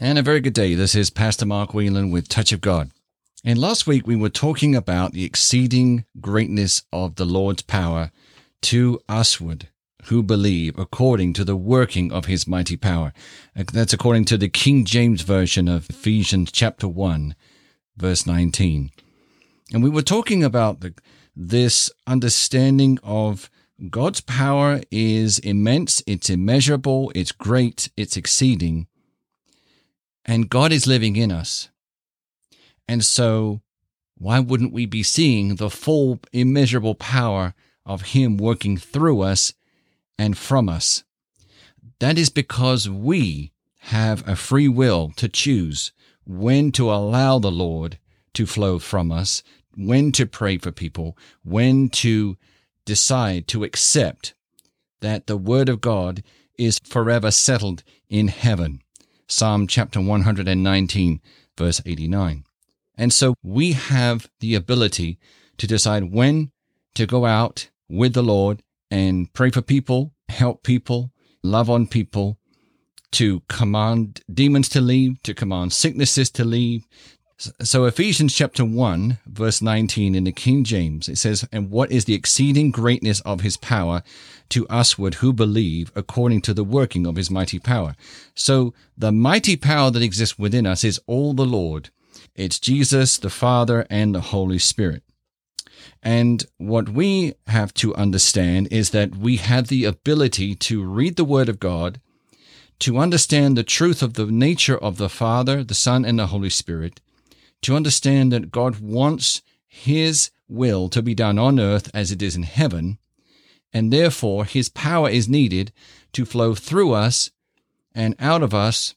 And a very good day. This is Pastor Mark Whelan with Touch of God. And last week we were talking about the exceeding greatness of the Lord's power to usward who believe according to the working of his mighty power. Uh, that's according to the King James Version of Ephesians chapter 1, verse 19. And we were talking about the, this understanding of God's power is immense, it's immeasurable, it's great, it's exceeding and God is living in us. And so, why wouldn't we be seeing the full, immeasurable power of Him working through us and from us? That is because we have a free will to choose when to allow the Lord to flow from us, when to pray for people, when to decide to accept that the Word of God is forever settled in heaven. Psalm chapter 119, verse 89. And so we have the ability to decide when to go out with the Lord and pray for people, help people, love on people, to command demons to leave, to command sicknesses to leave, so Ephesians chapter 1 verse 19 in the King James it says and what is the exceeding greatness of his power to usward who believe according to the working of his mighty power. So the mighty power that exists within us is all the Lord. It's Jesus, the Father and the Holy Spirit. And what we have to understand is that we have the ability to read the word of God to understand the truth of the nature of the Father, the Son, and the Holy Spirit, to understand that God wants His will to be done on earth as it is in heaven, and therefore His power is needed to flow through us and out of us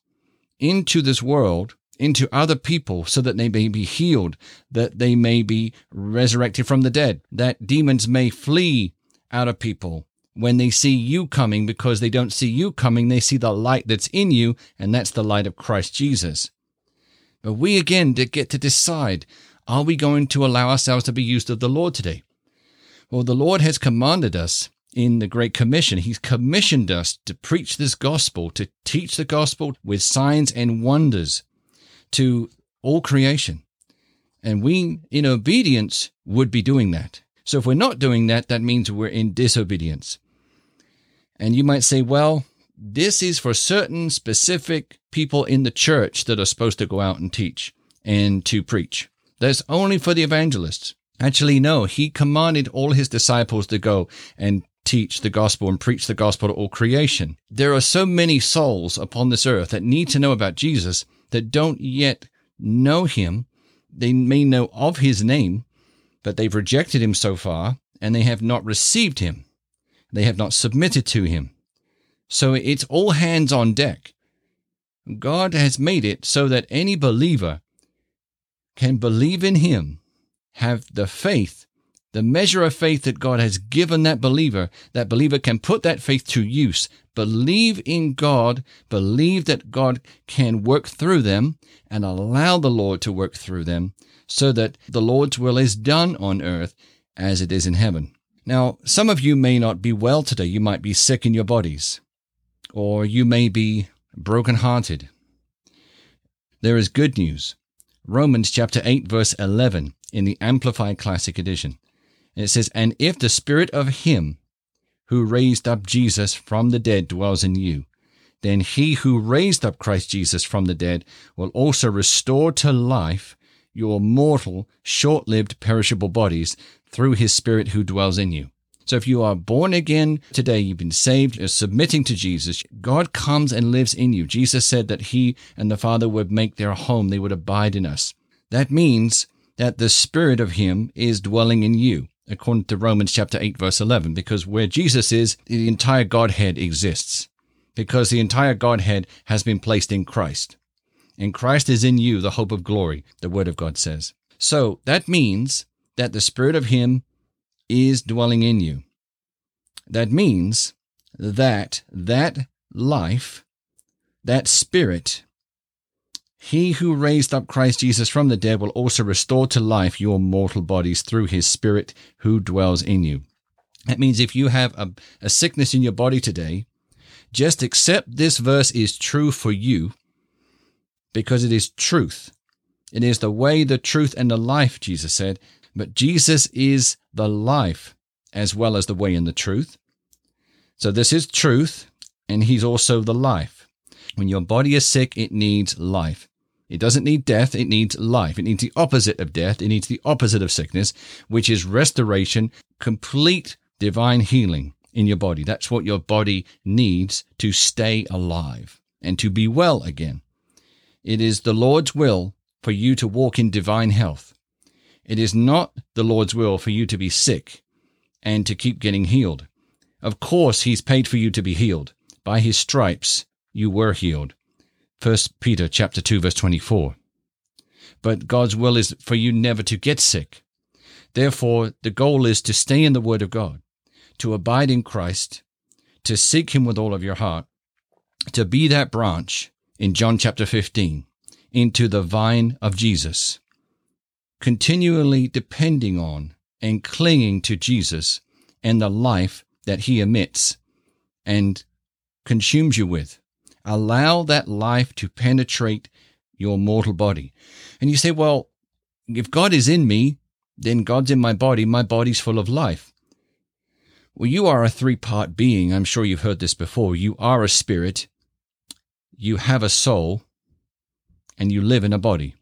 into this world, into other people, so that they may be healed, that they may be resurrected from the dead, that demons may flee out of people when they see you coming because they don't see you coming, they see the light that's in you, and that's the light of Christ Jesus. But we again get to decide are we going to allow ourselves to be used of the Lord today? Well, the Lord has commanded us in the Great Commission. He's commissioned us to preach this gospel, to teach the gospel with signs and wonders to all creation. And we, in obedience, would be doing that. So if we're not doing that, that means we're in disobedience. And you might say, well, this is for certain specific people in the church that are supposed to go out and teach and to preach. That's only for the evangelists. Actually, no, he commanded all his disciples to go and teach the gospel and preach the gospel to all creation. There are so many souls upon this earth that need to know about Jesus that don't yet know him. They may know of his name, but they've rejected him so far and they have not received him. They have not submitted to him. So it's all hands on deck. God has made it so that any believer can believe in Him, have the faith, the measure of faith that God has given that believer. That believer can put that faith to use, believe in God, believe that God can work through them, and allow the Lord to work through them so that the Lord's will is done on earth as it is in heaven. Now, some of you may not be well today. You might be sick in your bodies or you may be broken-hearted. There is good news. Romans chapter 8 verse 11 in the Amplified Classic Edition. It says, And if the spirit of him who raised up Jesus from the dead dwells in you, then he who raised up Christ Jesus from the dead will also restore to life your mortal, short lived, perishable bodies through his spirit who dwells in you. So if you are born again today, you've been saved, you're submitting to Jesus, God comes and lives in you. Jesus said that he and the Father would make their home, they would abide in us. That means that the Spirit of Him is dwelling in you, according to Romans chapter 8, verse 11, because where Jesus is, the entire Godhead exists, because the entire Godhead has been placed in Christ. And Christ is in you, the hope of glory, the Word of God says. So that means that the Spirit of Him is dwelling in you. That means that that life, that spirit, he who raised up Christ Jesus from the dead will also restore to life your mortal bodies through his spirit who dwells in you. That means if you have a, a sickness in your body today, just accept this verse is true for you because it is truth. It is the way, the truth, and the life, Jesus said. But Jesus is the life as well as the way and the truth. So this is truth, and He's also the life. When your body is sick, it needs life. It doesn't need death, it needs life. It needs the opposite of death, it needs the opposite of sickness, which is restoration, complete divine healing in your body. That's what your body needs to stay alive and to be well again. It is the Lord's will for you to walk in divine health. It is not the Lord's will for you to be sick and to keep getting healed. Of course, He's paid for you to be healed. By His stripes, you were healed. 1 Peter chapter 2 verse 24. But God's will is for you never to get sick. Therefore, the goal is to stay in the Word of God, to abide in Christ, to seek Him with all of your heart, to be that branch in John chapter 15 into the vine of Jesus, continually depending on and clinging to Jesus and the life that he emits and consumes you with. Allow that life to penetrate your mortal body. And you say, well, if God is in me, then God's in my body. My body's full of life. Well, you are a three part being. I'm sure you've heard this before. You are a spirit, you have a soul, and you live in a body.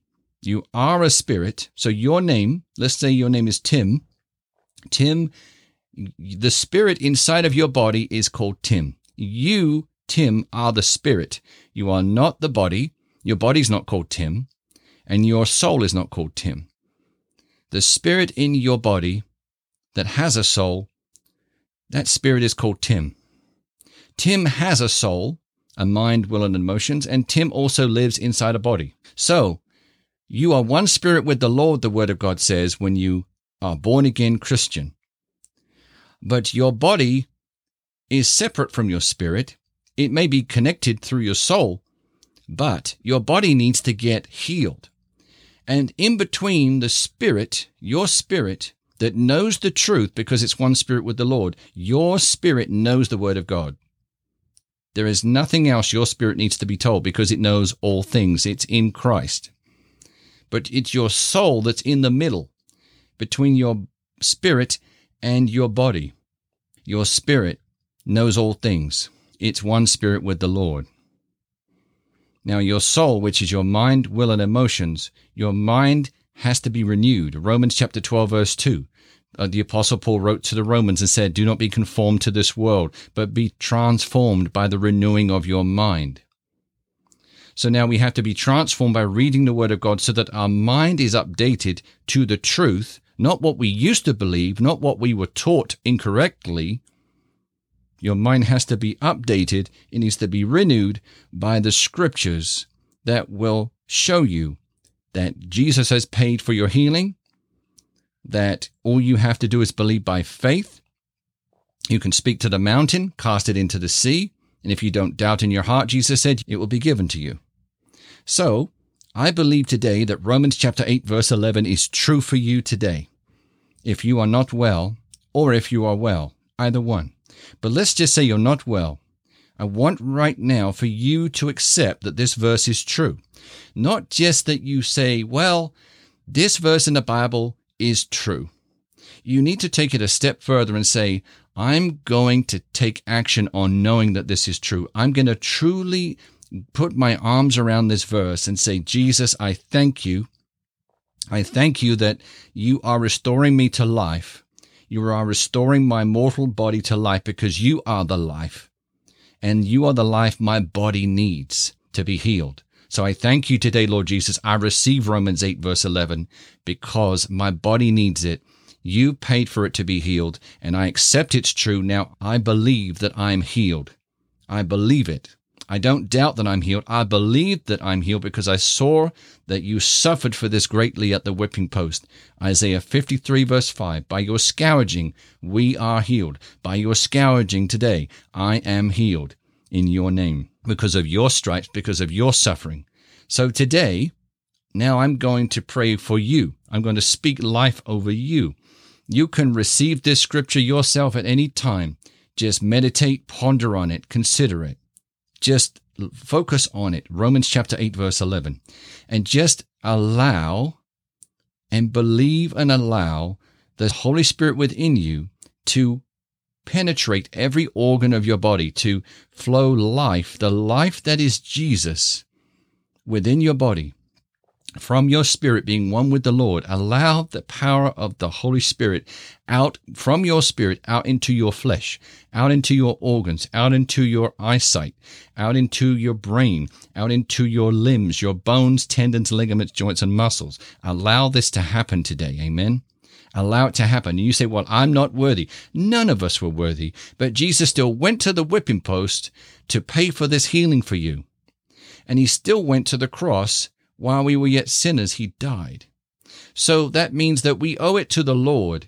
You are a spirit. So your name, let's say your name is Tim. Tim, the spirit inside of your body is called Tim. You, Tim, are the spirit. You are not the body. Your body's not called Tim. And your soul is not called Tim. The spirit in your body that has a soul, that spirit is called Tim. Tim has a soul, a mind, will, and emotions, and Tim also lives inside a body. So, you are one spirit with the Lord, the Word of God says, when you are born again Christian. But your body is separate from your spirit. It may be connected through your soul, but your body needs to get healed. And in between the spirit, your spirit that knows the truth because it's one spirit with the Lord, your spirit knows the Word of God. There is nothing else your spirit needs to be told because it knows all things. It's in Christ. But it's your soul that's in the middle between your spirit and your body. Your spirit knows all things. It's one spirit with the Lord. Now, your soul, which is your mind, will, and emotions, your mind has to be renewed. Romans chapter 12, verse 2 uh, the Apostle Paul wrote to the Romans and said, Do not be conformed to this world, but be transformed by the renewing of your mind. So now we have to be transformed by reading the Word of God so that our mind is updated to the truth, not what we used to believe, not what we were taught incorrectly. Your mind has to be updated, it needs to be renewed by the scriptures that will show you that Jesus has paid for your healing, that all you have to do is believe by faith. You can speak to the mountain, cast it into the sea, and if you don't doubt in your heart, Jesus said, it will be given to you. So, I believe today that Romans chapter 8 verse 11 is true for you today. If you are not well, or if you are well, either one. But let's just say you're not well. I want right now for you to accept that this verse is true. Not just that you say, well, this verse in the Bible is true. You need to take it a step further and say, I'm going to take action on knowing that this is true. I'm going to truly put my arms around this verse and say, Jesus, I thank you. I thank you that you are restoring me to life. You are restoring my mortal body to life because you are the life. And you are the life my body needs to be healed. So I thank you today, Lord Jesus. I receive Romans 8, verse 11, because my body needs it. You paid for it to be healed, and I accept it's true. Now I believe that I'm healed. I believe it. I don't doubt that I'm healed. I believe that I'm healed because I saw that you suffered for this greatly at the whipping post. Isaiah 53 verse 5. By your scourging, we are healed. By your scourging today, I am healed in your name because of your stripes, because of your suffering. So today, now I'm going to pray for you. I'm going to speak life over you. You can receive this scripture yourself at any time. Just meditate, ponder on it, consider it. Just focus on it. Romans chapter 8, verse 11. And just allow and believe and allow the Holy Spirit within you to penetrate every organ of your body, to flow life, the life that is Jesus within your body from your spirit being one with the Lord, allow the power of the Holy Spirit out from your spirit out into your flesh, out into your organs, out into your eyesight, out into your brain, out into your limbs, your bones, tendons, ligaments, joints, and muscles. Allow this to happen today. Amen. Allow it to happen. And you say, well, I'm not worthy. None of us were worthy, but Jesus still went to the whipping post to pay for this healing for you. And he still went to the cross while we were yet sinners, he died. So that means that we owe it to the Lord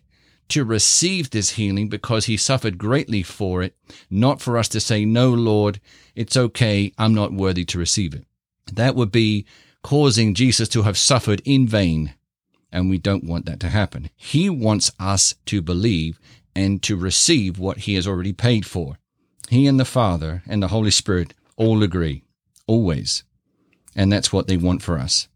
to receive this healing because he suffered greatly for it, not for us to say, No, Lord, it's okay, I'm not worthy to receive it. That would be causing Jesus to have suffered in vain, and we don't want that to happen. He wants us to believe and to receive what he has already paid for. He and the Father and the Holy Spirit all agree, always and that's what they want for us.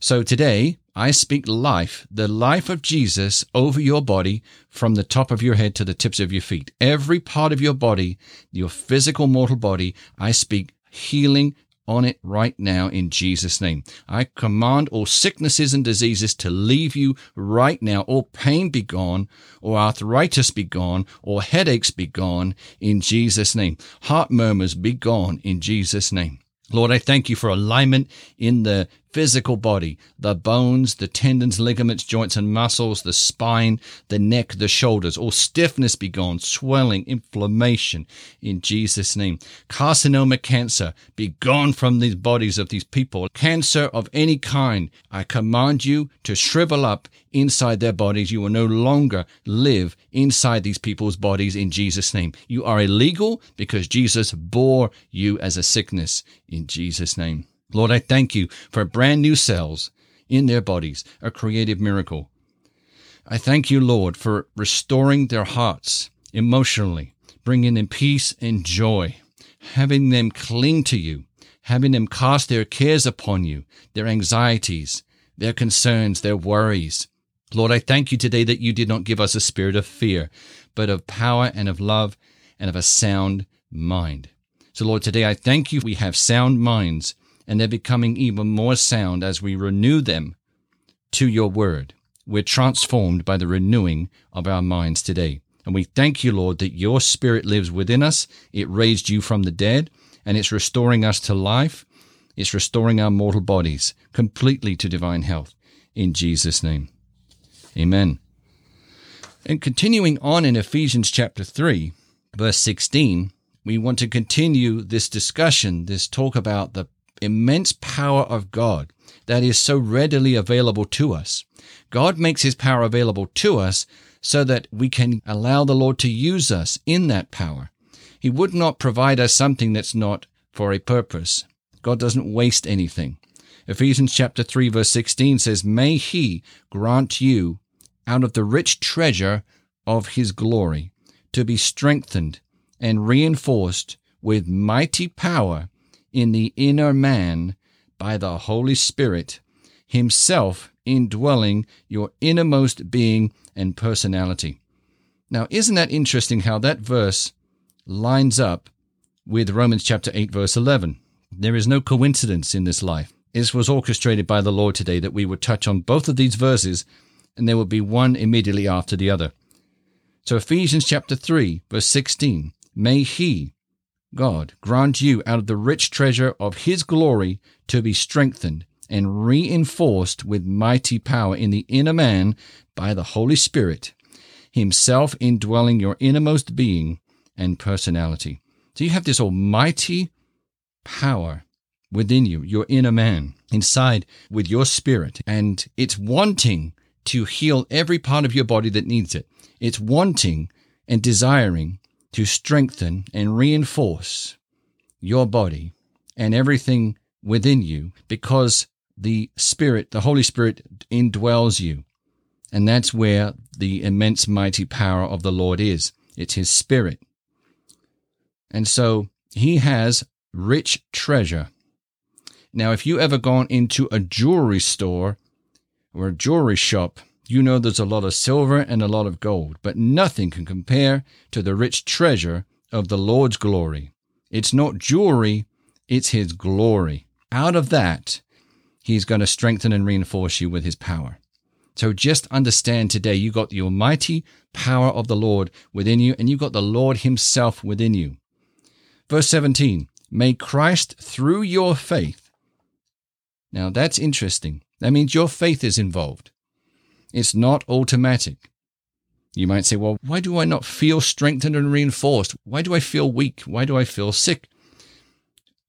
So today, I speak life, the life of Jesus over your body from the top of your head to the tips of your feet. Every part of your body, your physical mortal body, I speak healing on it right now in Jesus' name. I command all sicknesses and diseases to leave you right now. All pain be gone, or arthritis be gone, or headaches be gone in Jesus' name. Heart murmurs be gone in Jesus' name. Lord, I thank you for alignment in the physical body, the bones, the tendons, ligaments, joints, and muscles, the spine, the neck, the shoulders, all stiffness be gone, swelling, inflammation in Jesus' name. Carcinoma cancer be gone from these bodies of these people. Cancer of any kind, I command you to shrivel up inside their bodies. You will no longer live inside these people's bodies in Jesus' name. You are illegal because Jesus bore you as a sickness in Jesus' name. Lord, I thank you for brand new cells in their bodies, a creative miracle. I thank you, Lord, for restoring their hearts emotionally, bringing them peace and joy, having them cling to you, having them cast their cares upon you, their anxieties, their concerns, their worries. Lord, I thank you today that you did not give us a spirit of fear, but of power and of love and of a sound mind. So, Lord, today I thank you we have sound minds and they're becoming even more sound as we renew them to your word. We're transformed by the renewing of our minds today. And we thank you, Lord, that your spirit lives within us. It raised you from the dead and it's restoring us to life. It's restoring our mortal bodies completely to divine health in Jesus' name. Amen. And continuing on in Ephesians chapter 3, verse 16, we want to continue this discussion, this talk about the immense power of God that is so readily available to us. God makes his power available to us so that we can allow the Lord to use us in that power. He would not provide us something that's not for a purpose. God doesn't waste anything. Ephesians chapter 3 verse 16 says, May he grant you out of the rich treasure of his glory to be strengthened and reinforced with mighty power in the inner man by the Holy Spirit, Himself indwelling your innermost being and personality. Now, isn't that interesting how that verse lines up with Romans chapter 8, verse 11? There is no coincidence in this life. This was orchestrated by the Lord today that we would touch on both of these verses and there would be one immediately after the other. So, Ephesians chapter 3, verse 16 May He, God, grant you out of the rich treasure of His glory to be strengthened and reinforced with mighty power in the inner man by the Holy Spirit, Himself indwelling your innermost being and personality. So you have this almighty power within you, your inner man, inside with your spirit, and it's wanting to heal every part of your body that needs it. It's wanting and desiring to strengthen and reinforce your body and everything within you because the Spirit, the Holy Spirit, indwells you. And that's where the immense mighty power of the Lord is. It's His Spirit. And so He has rich treasure. Now, if you ever gone into a jewelry store or a jewelry shop, you know there's a lot of silver and a lot of gold, but nothing can compare to the rich treasure of the Lord's glory. It's not jewelry, it's His glory. Out of that, He's going to strengthen and reinforce you with His power. So just understand today you got the almighty power of the Lord within you, and you got the Lord Himself within you. Verse 17 May Christ, through your faith, now that's interesting. That means your faith is involved. It's not automatic. You might say, well, why do I not feel strengthened and reinforced? Why do I feel weak? Why do I feel sick?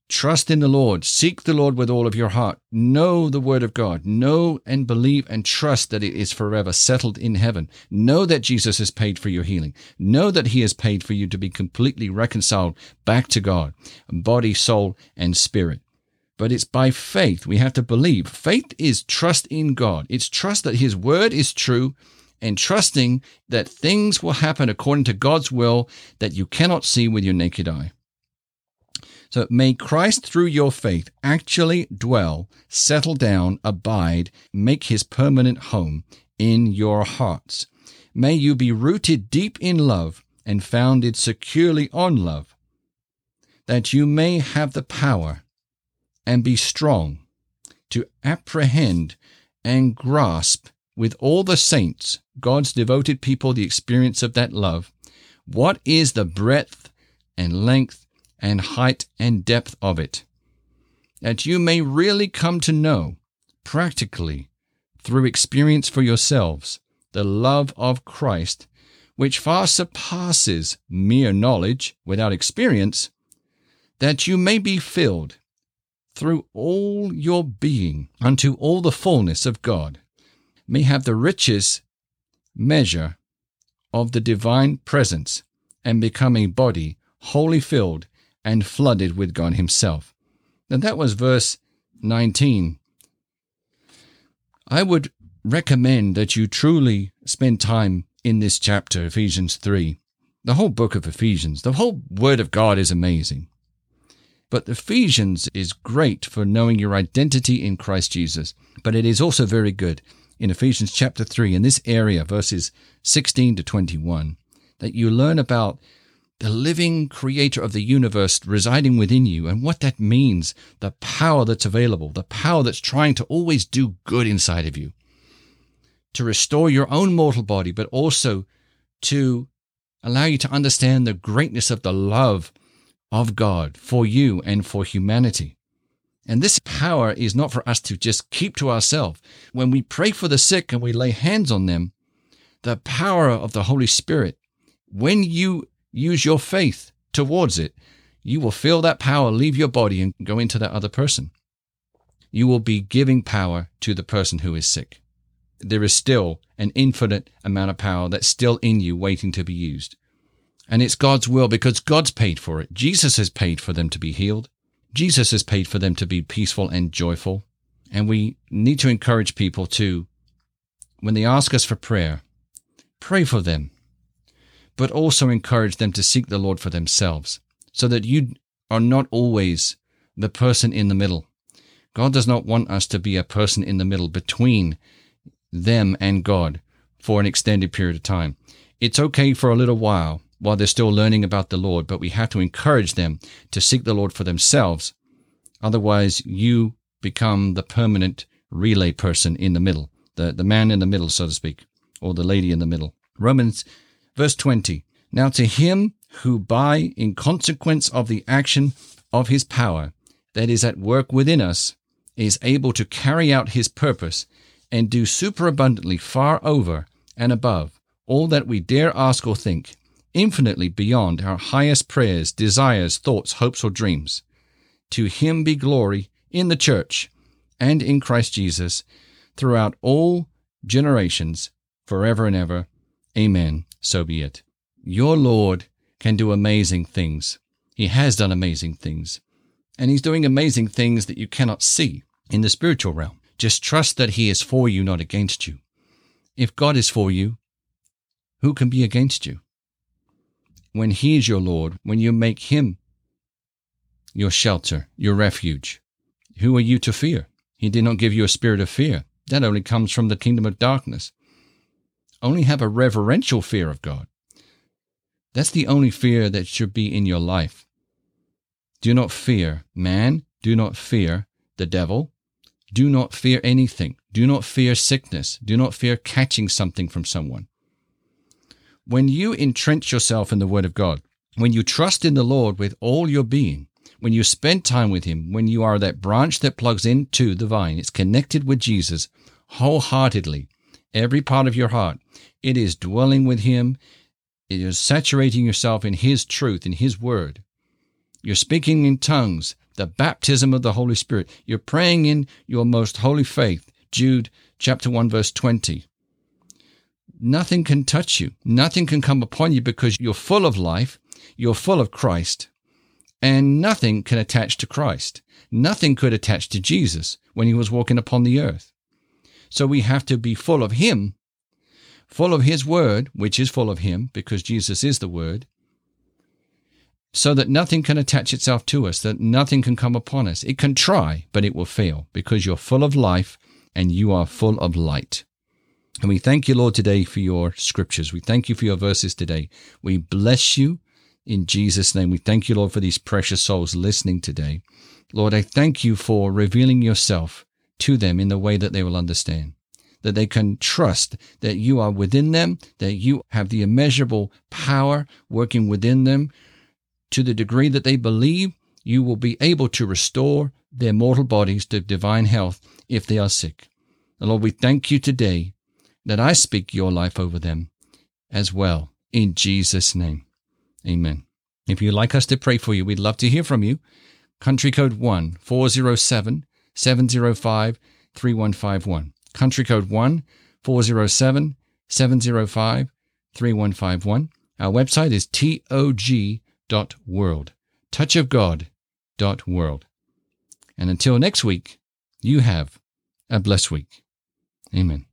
Trust in the Lord. Seek the Lord with all of your heart. Know the word of God. Know and believe and trust that it is forever settled in heaven. Know that Jesus has paid for your healing. Know that he has paid for you to be completely reconciled back to God, body, soul, and spirit. But it's by faith. We have to believe. Faith is trust in God. It's trust that his word is true and trusting that things will happen according to God's will that you cannot see with your naked eye. So may Christ, through your faith, actually dwell, settle down, abide, make his permanent home in your hearts. May you be rooted deep in love and founded securely on love, that you may have the power and be strong to apprehend and grasp with all the saints, God's devoted people, the experience of that love. What is the breadth and length and height and depth of it, that you may really come to know, practically, through experience for yourselves, the love of Christ, which far surpasses mere knowledge without experience, that you may be filled through all your being unto all the fullness of God, may have the richest measure of the divine presence, and become a body wholly filled and flooded with God Himself. And that was verse 19. I would recommend that you truly spend time in this chapter, Ephesians 3. The whole book of Ephesians, the whole Word of God is amazing. But Ephesians is great for knowing your identity in Christ Jesus, but it is also very good in Ephesians chapter 3, in this area, verses 16 to 21, that you learn about the living creator of the universe residing within you and what that means, the power that's available, the power that's trying to always do good inside of you, to restore your own mortal body, but also to allow you to understand the greatness of the love of God for you and for humanity. And this power is not for us to just keep to ourselves. When we pray for the sick and we lay hands on them, the power of the Holy Spirit, when you use your faith towards it, you will feel that power leave your body and go into that other person. You will be giving power to the person who is sick. There is still an infinite amount of power that's still in you waiting to be used. And it's God's will because God's paid for it. Jesus has paid for them to be healed. Jesus has paid for them to be peaceful and joyful. And we need to encourage people to, when they ask us for prayer, pray for them but also encourage them to seek the Lord for themselves, so that you are not always the person in the middle. God does not want us to be a person in the middle between them and God for an extended period of time. It's okay for a little while while they're still learning about the Lord, but we have to encourage them to seek the Lord for themselves. Otherwise, you become the permanent relay person in the middle, the, the man in the middle, so to speak, or the lady in the middle. Romans Verse 20 Now to him who, by in consequence of the action of his power that is at work within us, is able to carry out his purpose and do superabundantly far over and above all that we dare ask or think, infinitely beyond our highest prayers, desires, thoughts, hopes, or dreams. To him be glory in the church and in Christ Jesus throughout all generations, forever and ever. Amen so be it. Your Lord can do amazing things. He has done amazing things. And He's doing amazing things that you cannot see in the spiritual realm. Just trust that He is for you, not against you. If God is for you, who can be against you? When He is your Lord, when you make Him your shelter, your refuge. Who are you to fear? He did not give you a spirit of fear. That only comes from the kingdom of darkness. Only have a reverential fear of God. That's the only fear that should be in your life. Do not fear man. Do not fear the devil. Do not fear anything. Do not fear sickness. Do not fear catching something from someone. When you entrench yourself in the Word of God, when you trust in the Lord with all your being, when you spend time with Him, when you are that branch that plugs into the vine, it's connected with Jesus wholeheartedly, every part of your heart, it is dwelling with Him, it is saturating yourself in His truth, in His Word. You're speaking in tongues, the baptism of the Holy Spirit. You're praying in your most holy faith. Jude chapter 1 verse 20. Nothing can touch you. Nothing can come upon you because you're full of life. You're full of Christ. And nothing can attach to Christ. Nothing could attach to Jesus when he was walking upon the earth. So we have to be full of him, full of his word, which is full of him because Jesus is the word, so that nothing can attach itself to us, that nothing can come upon us. It can try, but it will fail because you're full of life and you are full of light. And we thank you, Lord, today for your scriptures. We thank you for your verses today. We bless you in Jesus' name. We thank you, Lord, for these precious souls listening today. Lord, I thank you for revealing yourself to them in the way that they will understand, that they can trust that you are within them, that you have the immeasurable power working within them to the degree that they believe you will be able to restore their mortal bodies to divine health if they are sick. And Lord, we thank you today that I speak your life over them as well. In Jesus' name. Amen. If you'd like us to pray for you, we'd love to hear from you. Country code 1 407 705 3151. Country code 1 407 705 3151. Our website is TOG touchofgod.world. Touchofgod.world. And until next week, you have a blessed week. Amen.